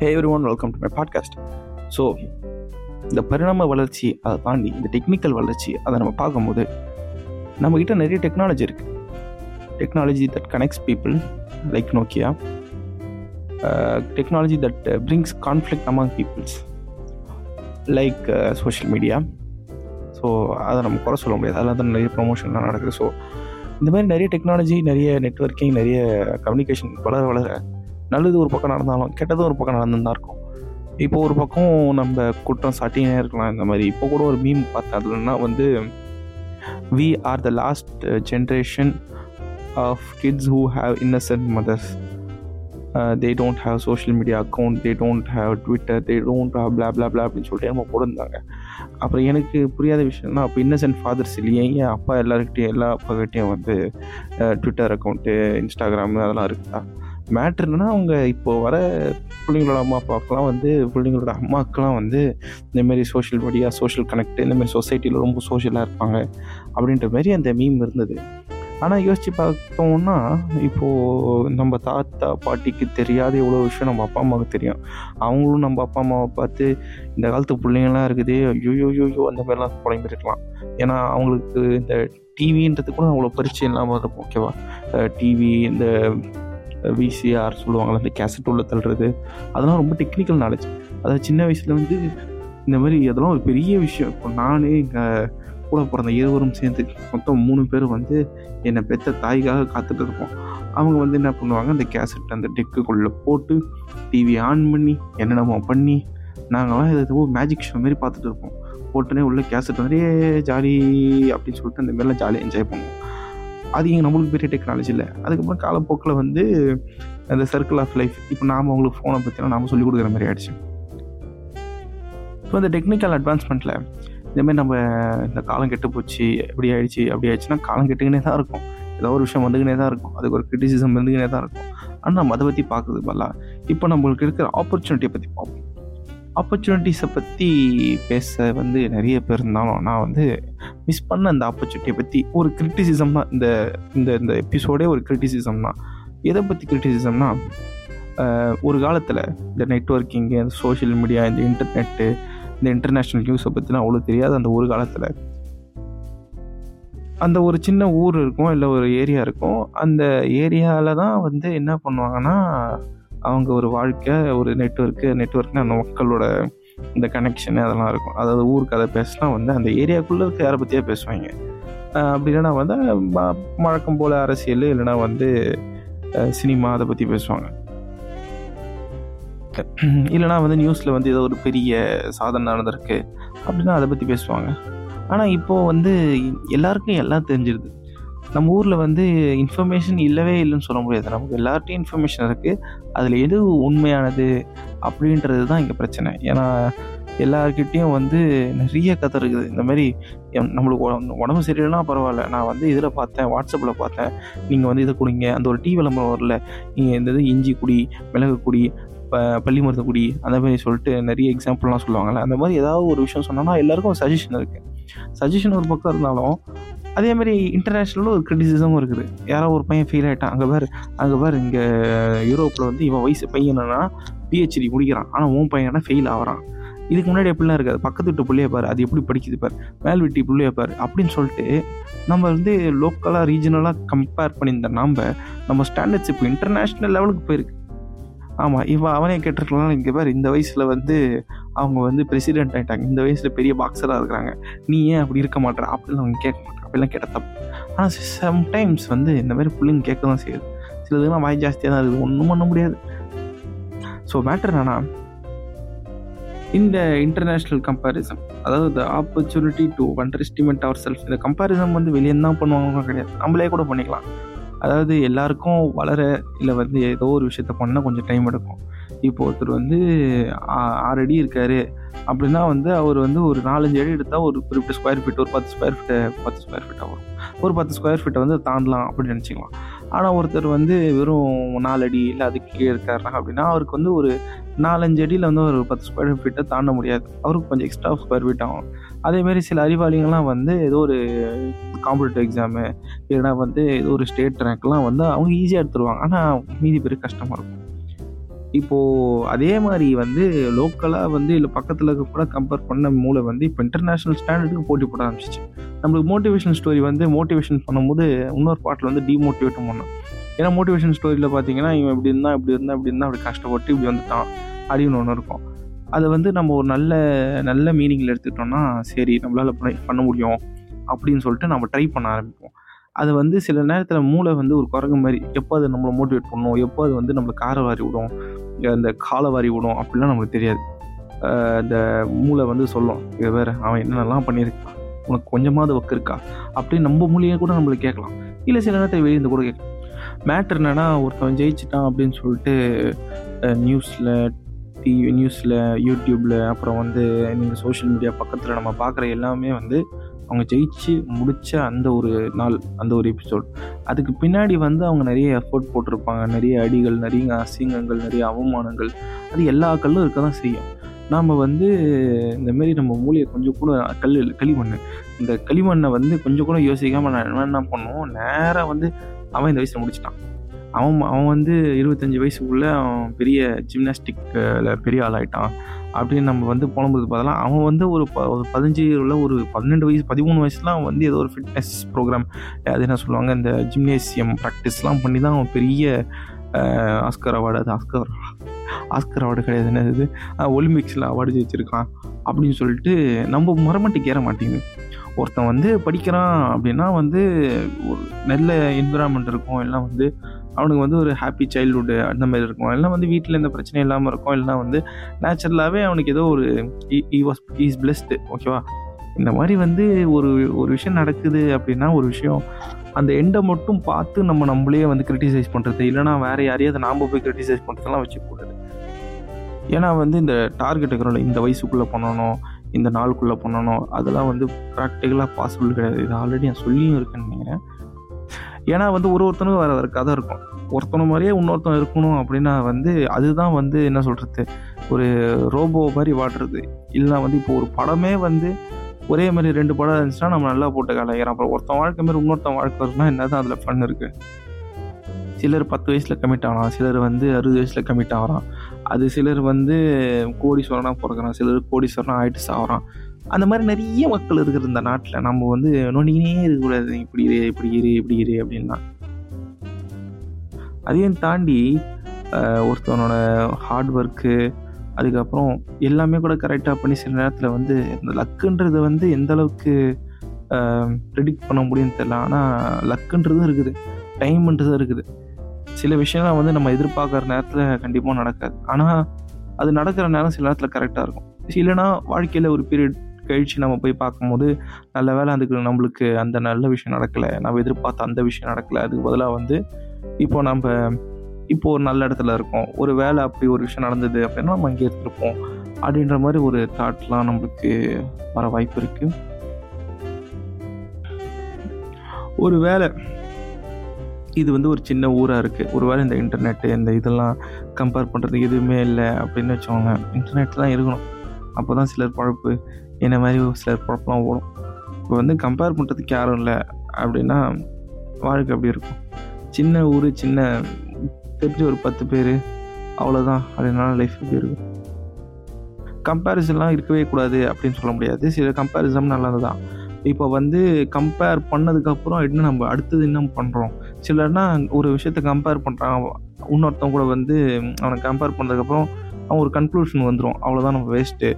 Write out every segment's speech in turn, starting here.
Hey everyone welcome to my podcast so இந்த பரிணாம வளர்ச்சி அதை தாண்டி இந்த டெக்னிக்கல் வளர்ச்சி அதை நம்ம பார்க்கும்போது நம்மக்கிட்ட நிறைய டெக்னாலஜி இருக்குது technology that connects people like Nokia technology that brings conflict among peoples like social media so அதை நம்ம குறை சொல்ல முடியாது. அதில் தான் நிறைய ப்ரொமோஷன்லாம் நடக்குது. ஸோ இந்த மாதிரி நிறைய டெக்னாலஜி நிறைய நெட்ஒர்க்கிங் நிறைய கம்யூனிகேஷன் வளர வளர நல்லது ஒரு பக்கம் நடந்தாலும் கெட்டது ஒரு பக்கம் நடந்துன்னு தான் இருக்கும். இப்போ ஒரு பக்கம் நம்ம குற்றம் சாட்டினே இருக்கலாம் இந்த மாதிரி. இப்போ கூட ஒரு மீம் பார்த்தேன். அதுலன்னா வந்து we are the last generation of kids who have innocent mothers they don't have social media account they don't have Twitter they don't have blah blah blah அப்படின்னு சொல்லிட்டு நம்ம போட்டிருந்தாங்க. அப்புறம் எனக்கு புரியாத விஷயம்னா அப்போ இன்னசென்ட் ஃபாதர்ஸ் இல்லையே. ஏன் அப்பா எல்லாருக்கிட்டையும் எல்லா அப்பாக்கிட்டையும் வந்து ட்விட்டர் அக்கௌண்ட்டு இன்ஸ்டாகிராமு அதெல்லாம் இருக்குதா? மேட்ரு என்னன்னா அவங்க இப்போ வர பிள்ளைங்களோட அம்மா அப்பாவுக்குலாம் வந்து பிள்ளைங்களோட அம்மாக்கெலாம் வந்து இந்தமாரி சோஷியல் மீடியா சோஷியல் கனெக்ட் இந்தமாரி சொசைட்டியில் ரொம்ப சோஷியலாக இருப்பாங்க அப்படின்ற மாதிரி அந்த மீம் இருந்தது. ஆனால் யோசித்து பார்த்தோம்னா இப்போது நம்ம தாத்தா பாட்டிக்கு தெரியாத எவ்வளோ விஷயம் நம்ம அப்பா அம்மாவுக்கு தெரியும். அவங்களும் நம்ம அப்பா அம்மாவை பார்த்து இந்த காலத்து பிள்ளைங்களாம் இருக்குது ஐயோ யோயோ அந்த மாதிரிலாம் புலம்பிருக்கலாம். ஏன்னா அவங்களுக்கு இந்த டிவின்றது கூட அவ்வளோ பரிச்சயம் இல்லாமல் இருக்கும் ஓகேவா டிவி இந்த விசிஆர் சொல்லுவாங்கள்ல அந்த கேசட் உள்ள தள்ளுறது அதெல்லாம் ரொம்ப டெக்னிக்கல் நாலேஜ் அதாவது சின்ன வயசில் வந்து இந்த மாதிரி அதெல்லாம் ஒரு பெரிய விஷயம். இப்போ நானே எங்கள் கூட பிறந்த இருவரும் சேர்ந்து மொத்தம் மூணு பேர் வந்து என்னை பெற்ற தாய்க்காக காத்துட்டு இருப்போம் அவங்க வந்து என்ன பண்ணுவாங்க அந்த கேசட் அந்த டெக்குக்குள்ளே போட்டு டிவி ஆன் பண்ணி என்னென்னமோ பண்ணி நாங்களாம் ஏதோ மேஜிக் ஷோ மாதிரி பார்த்துட்டு இருப்போம். போட்டுனே உள்ள கேசட் வந்து ஜாலி அப்படின்னு சொல்லிட்டு அந்த மாதிரிலாம் ஜாலியாக என்ஜாய் பண்ணுவோம். அது இங்கே நம்மளுக்கு பெரிய டெக்னாலஜி இல்லை. அதுக்கப்புறம் காலப்போக்கில் வந்து அந்த சர்க்கிள் ஆஃப் லைஃப் இப்போ நாம் அவங்களுக்கு ஃபோனை பற்றினா நாம் சொல்லிக் கொடுக்குற மாதிரி ஆயிடுச்சு. ஸோ இந்த டெக்னிக்கல் அட்வான்ஸ்மெண்ட்டில் இதேமாதிரி நம்ம இந்த காலம் கெட்டு போச்சு எப்படி ஆயிடுச்சு அப்படி ஆயிடுச்சுன்னா காலம் கெட்டுக்கினே தான் இருக்கும். ஏதோ ஒரு விஷயம் வந்துக்கினே தான் இருக்கும். அதுக்கு ஒரு கிரிட்டிசிசம் வந்துக்கினே தான் இருக்கும். ஆனால் நம்ம அதை பற்றி பார்க்குறது பதிலாக இப்போ நம்மளுக்கு இருக்கிற ஆப்பர்ச்சுனிட்டியை பற்றி பார்ப்போம். ஆப்பர்ச்சுனிட்டிஸை பற்றி பேச வந்து நிறைய பேர் இருந்தாலும் நான் வந்து மிஸ் பண்ண அந்த ஆப்பர்ச்சுனிட்டியை பற்றி ஒரு கிரிட்டிசிசம் தான் இந்த இந்த இந்த எபிசோடே ஒரு கிரிட்டிசிசம் தான் எதை பற்றி கிரிட்டிசிசம்னா ஒரு காலத்தில் இந்த நெட்ஒர்க்கிங்கு இந்த சோஷியல் மீடியா இந்த இன்டர்நெட்டு இந்த இன்டர்நேஷ்னல் நியூஸை பற்றினா அவ்வளோ தெரியாது அந்த ஒரு காலத்தில் அந்த ஒரு சின்ன ஊர் இருக்கும் இல்லை ஒரு ஏரியா இருக்கும் அந்த ஏரியாவில் தான் வந்து என்ன பண்ணுவாங்கன்னா அவங்க ஒரு வாழ்க்கை ஒரு நெட்ஒர்க்கு நெட்ஒர்க்னா அந்த மக்களோட இந்த கனெக்ஷன் அதெல்லாம் இருக்கும். அதாவது ஊருக்கு அதை பேசினா வந்து அந்த ஏரியாக்குள்ளே இருக்க யாரை பற்றியே பேசுவாங்க. அப்படி இல்லைன்னா வந்து வழக்கம் போல் அரசியல் இல்லைன்னா வந்து சினிமா அதை பற்றி பேசுவாங்க. இல்லைனா வந்து நியூஸில் வந்து ஏதோ ஒரு பெரிய சாதனை நடந்திருக்கு அப்படின்னா அதை பற்றி பேசுவாங்க. ஆனால் இப்போது வந்து எல்லாருக்கும் எல்லாம் தெரிஞ்சிருது. நம்ம ஊரில் வந்து இன்ஃபர்மேஷன் இல்லவே இல்லைன்னு சொல்ல முடியாது. நமக்கு எல்லார்ட்டையும் இன்ஃபர்மேஷன் இருக்குது அதில் எது உண்மையானது அப்படின்றது தான் இங்கே பிரச்சனை. ஏன்னா எல்லார்கிட்டேயும் வந்து நிறைய கதை இருக்குது. இந்த மாதிரி நம்மளுக்கு உடம்பு சரியில்லைனா பரவாயில்ல. நான் வந்து இதில் பார்த்தேன் வாட்ஸ்அப்பில் பார்த்தேன். நீங்கள் வந்து இதை குடிங்க. அந்த ஒரு டீ விளம்பரம் வரல. நீங்கள் இந்த இது இஞ்சி குடி மிளகு குடி ப பள்ளி மருந்து குடி அந்த மாதிரி சொல்லிட்டு நிறைய எக்ஸாம்பிள்லாம் சொல்லுவாங்கள்ல அந்த மாதிரி ஏதாவது ஒரு விஷயம் சொன்னோன்னா எல்லாருக்கும் ஒரு சஜஷன் இருக்குது சஜஷன் ஒரு பக்கம் இருந்தாலும் அதே மாதிரி இன்டர்நேஷ்னலும் ஒரு கிரிட்டிசிசமும் இருக்குது. யாரோ ஒரு பையன் ஃபெயில் ஆகிட்டான் அங்கே பாரு அங்கே பாரு இங்கே யூரோப்பில் வந்து இவன் வயசு பையன் பிஹெச்டி முடிக்கிறான். ஆனால் உன் பையனா ஃபெயில் ஆகிறான். இதுக்கு முன்னாடி எப்படிலாம் இருக்காது. பக்கத்து விட்டு பிள்ளைய பாரு அது எப்படி படிக்குது பாரு. மேல் வீட்டு பிள்ளைய பாரு. அப்படின்னு சொல்லிட்டு நம்ம வந்து லோக்கலாக ரீஜனலாக கம்பேர் பண்ணியிருந்த நாம் நம்ம ஸ்டாண்டர்ட்ஸ் இப்போ இன்டர்நேஷ்னல் லெவலுக்கு போயிருக்கு. ஆமாம் இவன் அவனே கேட்டிருக்கலாம் இங்கே பாரு இந்த வயசில் வந்து அவங்க வந்து பிரசிடென்ட் ஆகிட்டாங்க இந்த வயசில் பெரிய பாக்ஸராக இருக்கிறாங்க. நீ ஏன் அப்படி இருக்க மாட்டேற அப்படின்னு அவங்க கேட்க மாட்டாங்க அப்படிலாம் கேட்ட தப்பு. ஆனால் சம்டைம்ஸ் வந்து இந்த மாதிரி பிள்ளைங்க கேட்க தான் செய்யுது சிலதுலாம் வாய் ஜாஸ்தியாக தான் இருக்குது. ஒன்றும் பண்ண முடியாது. ஸோ மேட்டர் என்னன்னா இந்த இன்டர்நேஷ்னல் கம்பேரிசன் அதாவது the opportunity to underestimate our self இந்த கம்பேரிசன் வந்து வெளியே தான் பண்ணுவாங்க கிடையாது. நம்மளே கூட பண்ணிக்கலாம். அதாவது எல்லாருக்கும் வளர இல்லை வந்து ஏதோ ஒரு விஷயத்த பண்ணால் கொஞ்சம் டைம் எடுக்கும். இப்போ ஒருத்தர் வந்து ஆறு அடி இருக்கார். அப்படின்னா வந்து அவர் வந்து ஒரு நாலஞ்சு அடி எடுத்தால் ஒரு குறிப்பிட்ட ஸ்கொயர் ஃபீட் ஒரு பத்து ஸ்கொயர் ஃபீட்டை பத்து ஸ்கொயர் ஃபீட்டாக வரும். ஒரு பத்து ஸ்கொயர் ஃபீட்டை வந்து தாண்டலாம் அப்படின்னு நினச்சிக்கலாம். ஆனால் ஒருத்தர் வந்து வெறும் நாலு அடி இல்லை அதுக்கு கீழே இருக்காருனா அப்படின்னா அவருக்கு வந்து ஒரு நாலஞ்சு அடியில் வந்து ஒரு பத்து ஸ்கொயர் ஃபீட்டை தாண்ட முடியாது. அவருக்கு கொஞ்சம் எக்ஸ்ட்ரா ஸ்கொயர் ஃபீட் ஆகும். அதேமாரி சில அறிவாளிகள்லாம் வந்து ஏதோ ஒரு காம்படிட்டிவ் எக்ஸாமு இல்லைனா வந்து ஏதோ ஒரு ஸ்டேட் ரேங்க்லாம் வந்து அவங்க ஈஸியாக எடுத்துருவாங்க. ஆனால் மீதி பேருக்கு கஷ்டமாக இருக்கும். இப்போது அதே மாதிரி வந்து லோக்கலாக வந்து இல்லை பக்கத்தில் இருக்க கூட கம்பேர் பண்ண மூளை வந்து இப்போ இன்டர்நேஷ்னல் ஸ்டாண்டர்டுக்கு போட்டி போட ஆரம்பிச்சிச்சு. நம்மளுக்கு மோட்டிவேஷன் ஸ்டோரி வந்து மோட்டிவேஷன் பண்ணும்போது இன்னொரு பாட்டில் வந்து டிமோட்டிவேட்டும் பண்ணோம். ஏன்னா மோட்டிவேஷன் ஸ்டோரியில் பார்த்தீங்கன்னா இவன் இப்படி இருந்தால் இப்படி இருந்தால் இப்படி இருந்தால் அப்படி கஷ்டப்பட்டு இப்படி வந்துட்டான் அப்படின்னு ஒன்று இருக்கும். அதை வந்து நம்ம ஒரு நல்ல நல்ல மீனிங்கில் எடுத்துக்கிட்டோம்னா சரி நம்மளால் பண்ண- பண்ண முடியும் அப்படின்னு சொல்லிட்டு நம்ம ட்ரை பண்ண ஆரம்பிப்போம். அது வந்து சில நேரத்தில் மூளை வந்து ஒரு குரங்கு மாதிரி எப்போ அது நம்மளை மோட்டிவேட் பண்ணும் எப்போ அது வந்து நம்மளை காரை வாரி விடும் அந்த காலை வாரி விடும் அப்படிலாம் நமக்கு தெரியாது. இந்த மூளை வந்து சொல்லும் இது வேறு அவன் என்னென்னலாம் பண்ணியிருக்கான் உனக்கு கொஞ்சமாவது ஒர்க் இருக்கா? அப்படின்னு நம்ம மூலியை கூட நம்மளுக்கு கேட்கலாம். இல்லை சில நேரத்தில் வெளியிருந்து கூட கேட்கலாம். மேட்ரு என்னென்னா ஒருத்தவன் ஜெயிச்சிட்டான் அப்படின்னு சொல்லிட்டு நியூஸில் டிவி நியூஸில் யூடியூப்பில் அப்புறம் வந்து நீங்கள் சோஷியல் மீடியா பக்கத்தில் நம்ம பார்க்குற எல்லாமே வந்து அவங்க ஜெயிச்சு முடித்த அந்த ஒரு நாள் அந்த ஒரு எபிசோட் அதுக்கு பின்னாடி வந்து அவங்க நிறைய எஃபோர்ட் போட்டிருப்பாங்க. நிறைய அடிகள் நிறைய அசிங்கங்கள் நிறைய அவமானங்கள். அது எல்லா கல்லும் இருக்க தான் செய்யும். நாம் வந்து இந்தமாரி நம்ம மூளையை கொஞ்சம் கூட கல் களிமண் இந்த களிமண்ணை வந்து கொஞ்சம் கூட யோசிக்காமல் நான் என்னென்ன என்ன பண்ணுவோம்? நேராக வந்து அவன் இந்த வயசில் முடிச்சிட்டான். அவன் அவன் வந்து இருபத்தஞ்சி வயசுக்குள்ளே அவன் பெரிய ஜிம்னாஸ்டிக்கில் பெரிய ஆளாயிட்டான். அப்படின்னு நம்ம வந்து போகும்போது பார்த்தலாம் அவன் வந்து ஒரு ப ஒரு பதினஞ்சு உள்ள ஒரு பன்னெண்டு வயசு பதிமூணு வயசுலாம் வந்து ஏதோ ஒரு ஃபிட்னஸ் ப்ரோக்ராம் அது என்ன சொல்லுவாங்க இந்த ஜிம்னேசியம் ப்ராக்டிஸ்லாம் பண்ணி தான் அவன் பெரிய ஆஸ்கர் அவார்டு அது ஆஸ்கர் ஆஸ்கர் அவார்டு கிடையாது என்னது ஒலிம்பிக்ஸில் அவார்டு ஜெயிச்சிருக்கான் அப்படின்னு சொல்லிட்டு நம்ம மரமட்டுக்கு ஏற மாட்டேங்குது. ஒருத்தன் வந்து படிக்கிறான் அப்படின்னா வந்து ஒரு நல்ல என்விரான்மெண்ட் இருக்கும் எல்லாம் வந்து அவனுக்கு வந்து ஒரு ஹாப்பி சைல்டுஹுட்டு அந்த மாதிரி இருக்கும். எல்லாம் வந்து வீட்டில் எந்த பிரச்சனையும் இல்லாமல் இருக்கும். எல்லாம் வந்து நேச்சுரலாகவே அவனுக்கு ஏதோ ஒரு இ வாஸ் இஸ் பிளெஸ்டு ஓகேவா இந்த மாதிரி வந்து ஒரு ஒரு விஷயம் நடக்குது அப்படின்னா ஒரு விஷயம். அந்த எண்டை மட்டும் பார்த்து நம்ம நம்மளே வந்து கிரிட்டிசைஸ் பண்ணுறது இல்லைனா வேறு யாரையாவது நாம் போய் கிரிட்டிசைஸ் பண்ணுறதுலாம் வச்சுக்கூடாது ஏன்னா வந்து இந்த டார்கெட் இருக்கிறோம் இந்த வயசுக்குள்ளே பண்ணணும் இந்த நாளுக்குள்ளே பண்ணணும். அதெல்லாம் வந்து ப்ராக்டிக்கலாக பாசிபிள் கிடையாது. இது ஆல்ரெடி நான் சொல்லியும் இருக்கேன்னு நினைக்கிறேன். ஏன்னா வந்து ஒரு ஒருத்தனுக்கும் வேறு வேறு கதை இருக்கும். ஒருத்தனை மாதிரியே இன்னொருத்தன் இருக்கணும் அப்படின்னா வந்து அதுதான் வந்து என்ன சொல்கிறது ஒரு ரோபோ மாதிரி வாடுறது. இல்லைனா வந்து இப்போ ஒரு படமே வந்து ஒரே மாதிரி ரெண்டு படம் இருந்துச்சுன்னா நம்ம நல்லா போட்டு கலைக்கிறோம் அப்புறம் ஒருத்தன் வாழ்க்கை மாதிரி இன்னொருத்தன் வாழ்க்கை வருதுன்னா என்ன தான் அதில் ஃபன் இருக்குது சிலர் பத்து வயசில் கமிட் ஆகலாம். சிலர் வந்து அறுபது வயசில் கமிட் ஆகிறான் அது சிலர் வந்து கோடீஸ்வரனாக பிறக்கிறான். சிலர் கோடீஸ்வரனாக ஆயிட்டு சாகிறான் அந்த மாதிரி நிறைய மக்கள் இருக்கிற இந்த நாட்டில். நம்ம வந்து நோண்டிக்கினே இருக்கக்கூடாது. இப்படி இரு இப்படி இரு இப்படி இரு அப்படின்னா. அதையும் தாண்டி ஒருத்தவனோட ஹார்ட் ஒர்க்கு அதுக்கப்புறம் எல்லாமே கூட கரெக்டாக பண்ணி சில நேரத்தில் வந்து இந்த லக்குன்றது வந்து எந்த அளவுக்கு ப்ரெடிக்ட் பண்ண முடியும்னு தெரியல. ஆனால் லக்குன்றதும் இருக்குது. டைம்ன்றதும் இருக்குது. சில விஷயம்லாம் வந்து நம்ம எதிர்பார்க்குற நேரத்தில் கண்டிப்பாக நடக்காது. ஆனால் அது நடக்கிற நேரம் சில நேரத்தில் கரெக்டாக இருக்கும். இல்லைன்னா வாழ்க்கையில் ஒரு பீரியட் கழித்து நம்ம போய் பார்க்கும்போது நல்ல வேலை அதுக்கு நம்மளுக்கு அந்த நல்ல விஷயம் நடக்கலை. நம்ம எதிர்பார்த்த அந்த விஷயம் நடக்கலை. அதுக்கு பதிலாக வந்து இப்போ நம்ம இப்போ ஒரு நல்ல இடத்துல இருக்கோம். ஒரு வேலை அப்படி ஒரு விஷயம் நடந்தது அப்படின்னா நம்ம இங்கே இருந்திருப்போம். அப்படின்ற மாதிரி ஒரு தாட்லாம் நம்மளுக்கு வர வாய்ப்பு இருக்குது ஒரு வேலை இது வந்து ஒரு சின்ன ஊராக இருக்குது ஒரு வேளை இந்த இன்டர்நெட்டு இந்த இதெல்லாம் கம்பேர் பண்ணுறதுக்கு எதுவுமே இல்லை அப்படின்னு வச்சுக்கோங்க. இன்டர்நெட் தான் இருக்கணும். அப்போ தான் சிலர் பழப்பு. என்ன மாதிரி ஒரு சிலர் பழப்பெலாம் ஓடும். இப்போ வந்து கம்பேர் பண்ணுறதுக்கு யாரும் இல்லை அப்படின்னா வாழ்க்கை அப்படி இருக்கும். சின்ன ஊர் சின்ன தெரிஞ்ச ஒரு பத்து பேர் அவ்வளோதான் அப்படின்னால லைஃப் எப்படி இருக்கும். கம்பேரிசன்லாம் இருக்கவே கூடாது அப்படின்னு சொல்ல முடியாது. சில கம்பேரிசன் நல்லது தான் இப்போ வந்து கம்பேர் பண்ணதுக்கப்புறம் என்ன நம்ம அடுத்தது என்ன பண்ணுறோம் சிலர்னா ஒரு விஷயத்த கம்பேர் பண்ணுறான் இன்னொருத்தவங்க கூட வந்து அவனை கம்பேர் பண்ணதுக்கப்புறம் அவன் ஒரு கன்க்ளூஷன் வந்துடும் அவ்வளோதான் நம்ம வேஸ்ட்டு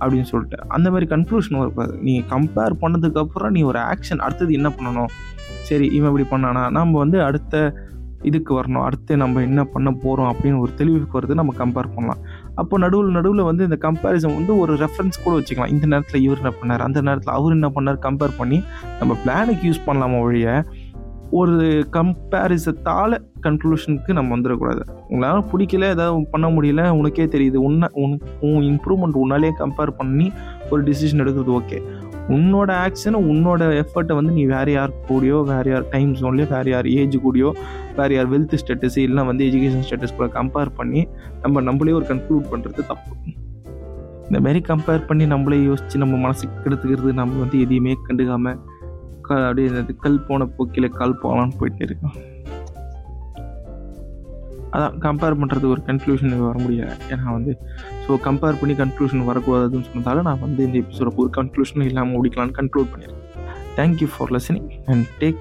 அப்படின்னு சொல்லிட்டு. அந்த மாதிரி கன்க்ளூஷன் வரக்கூடாது நீ கம்பேர் பண்ணதுக்கப்புறம் நீ ஒரு ஆக்ஷன் அடுத்தது என்ன பண்ணணும்? சரி இவன் இப்படி பண்ணானா? நம்ம வந்து அடுத்த இதுக்கு வரணும். அடுத்து நம்ம என்ன பண்ண போகிறோம் அப்படின்னு ஒரு தெளிவுக்கு வருது நம்ம கம்பேர் பண்ணலாம். அப்போ நடுவில் நடுவில் வந்து இந்த கம்பேரிசன் வந்து ஒரு ரெஃபரன்ஸ் கூட வச்சுக்கலாம். இந்த நேரத்தில் இவர் என்ன பண்ணார்? அந்த நேரத்தில் அவர் என்ன பண்ணார்? கம்பேர் பண்ணி நம்ம பிளானுக்கு யூஸ் பண்ணலாமா ஒழிய ஒரு கம்பேரிசத்தால் கன்க்ளூஷனுக்கு நம்ம வந்துடக்கூடாது. உங்களால் பிடிக்கல ஏதாவது பண்ண முடியல உனக்கே தெரியுது. உன்னை உன் உன் இம்ப்ரூவ்மெண்ட் உன்னாலே கம்பேர் பண்ணி ஒரு டிசிஷன் எடுக்கிறது ஓகே உன்னோட ஆக்ஷனை உன்னோட எஃபர்ட்டை வந்து நீ வேறு யார் கூடயோ வேறு யார் டைம் ஜோன்லேயோ வேறு யார் ஏஜ் கூடயோ வேறு யார் வெல்த் ஸ்டேட்டஸ் இல்லைனா வந்து எஜுகேஷன் ஸ்டேட்டஸ் கூட கம்பேர் பண்ணி நம்ம நம்மளே ஒரு கன்க்ளூட் பண்ணுறது தப்பு. இந்த மாதிரி கம்பேர் பண்ணி நம்மளே யோசித்து நம்ம மனசுக்கு கெடுத்துக்கிறது நம்ம வந்து எதையுமே கண்டுக்காமல் கால் அப்படியே இந்த கல் போன போக்கில் கால் போகலான்னு போயிட்டே இருக்கோம். அதான் கம்பேர் பண்ணுறது ஒரு கன்க்ளூஷன் வர முடியல. ஏன்னா வந்து ஸோ கம்பேர் பண்ணி கன்க்ளூஷன் வரக்கூடாதுன்னு சொன்னதால நான் வந்து இந்த எபிசோட ஒரு கன்க்ளூஷன் இல்லாமல் முடிக்கலான்னு கன்க்ளூட் பண்ணியிருக்கேன். Thank you for listening and take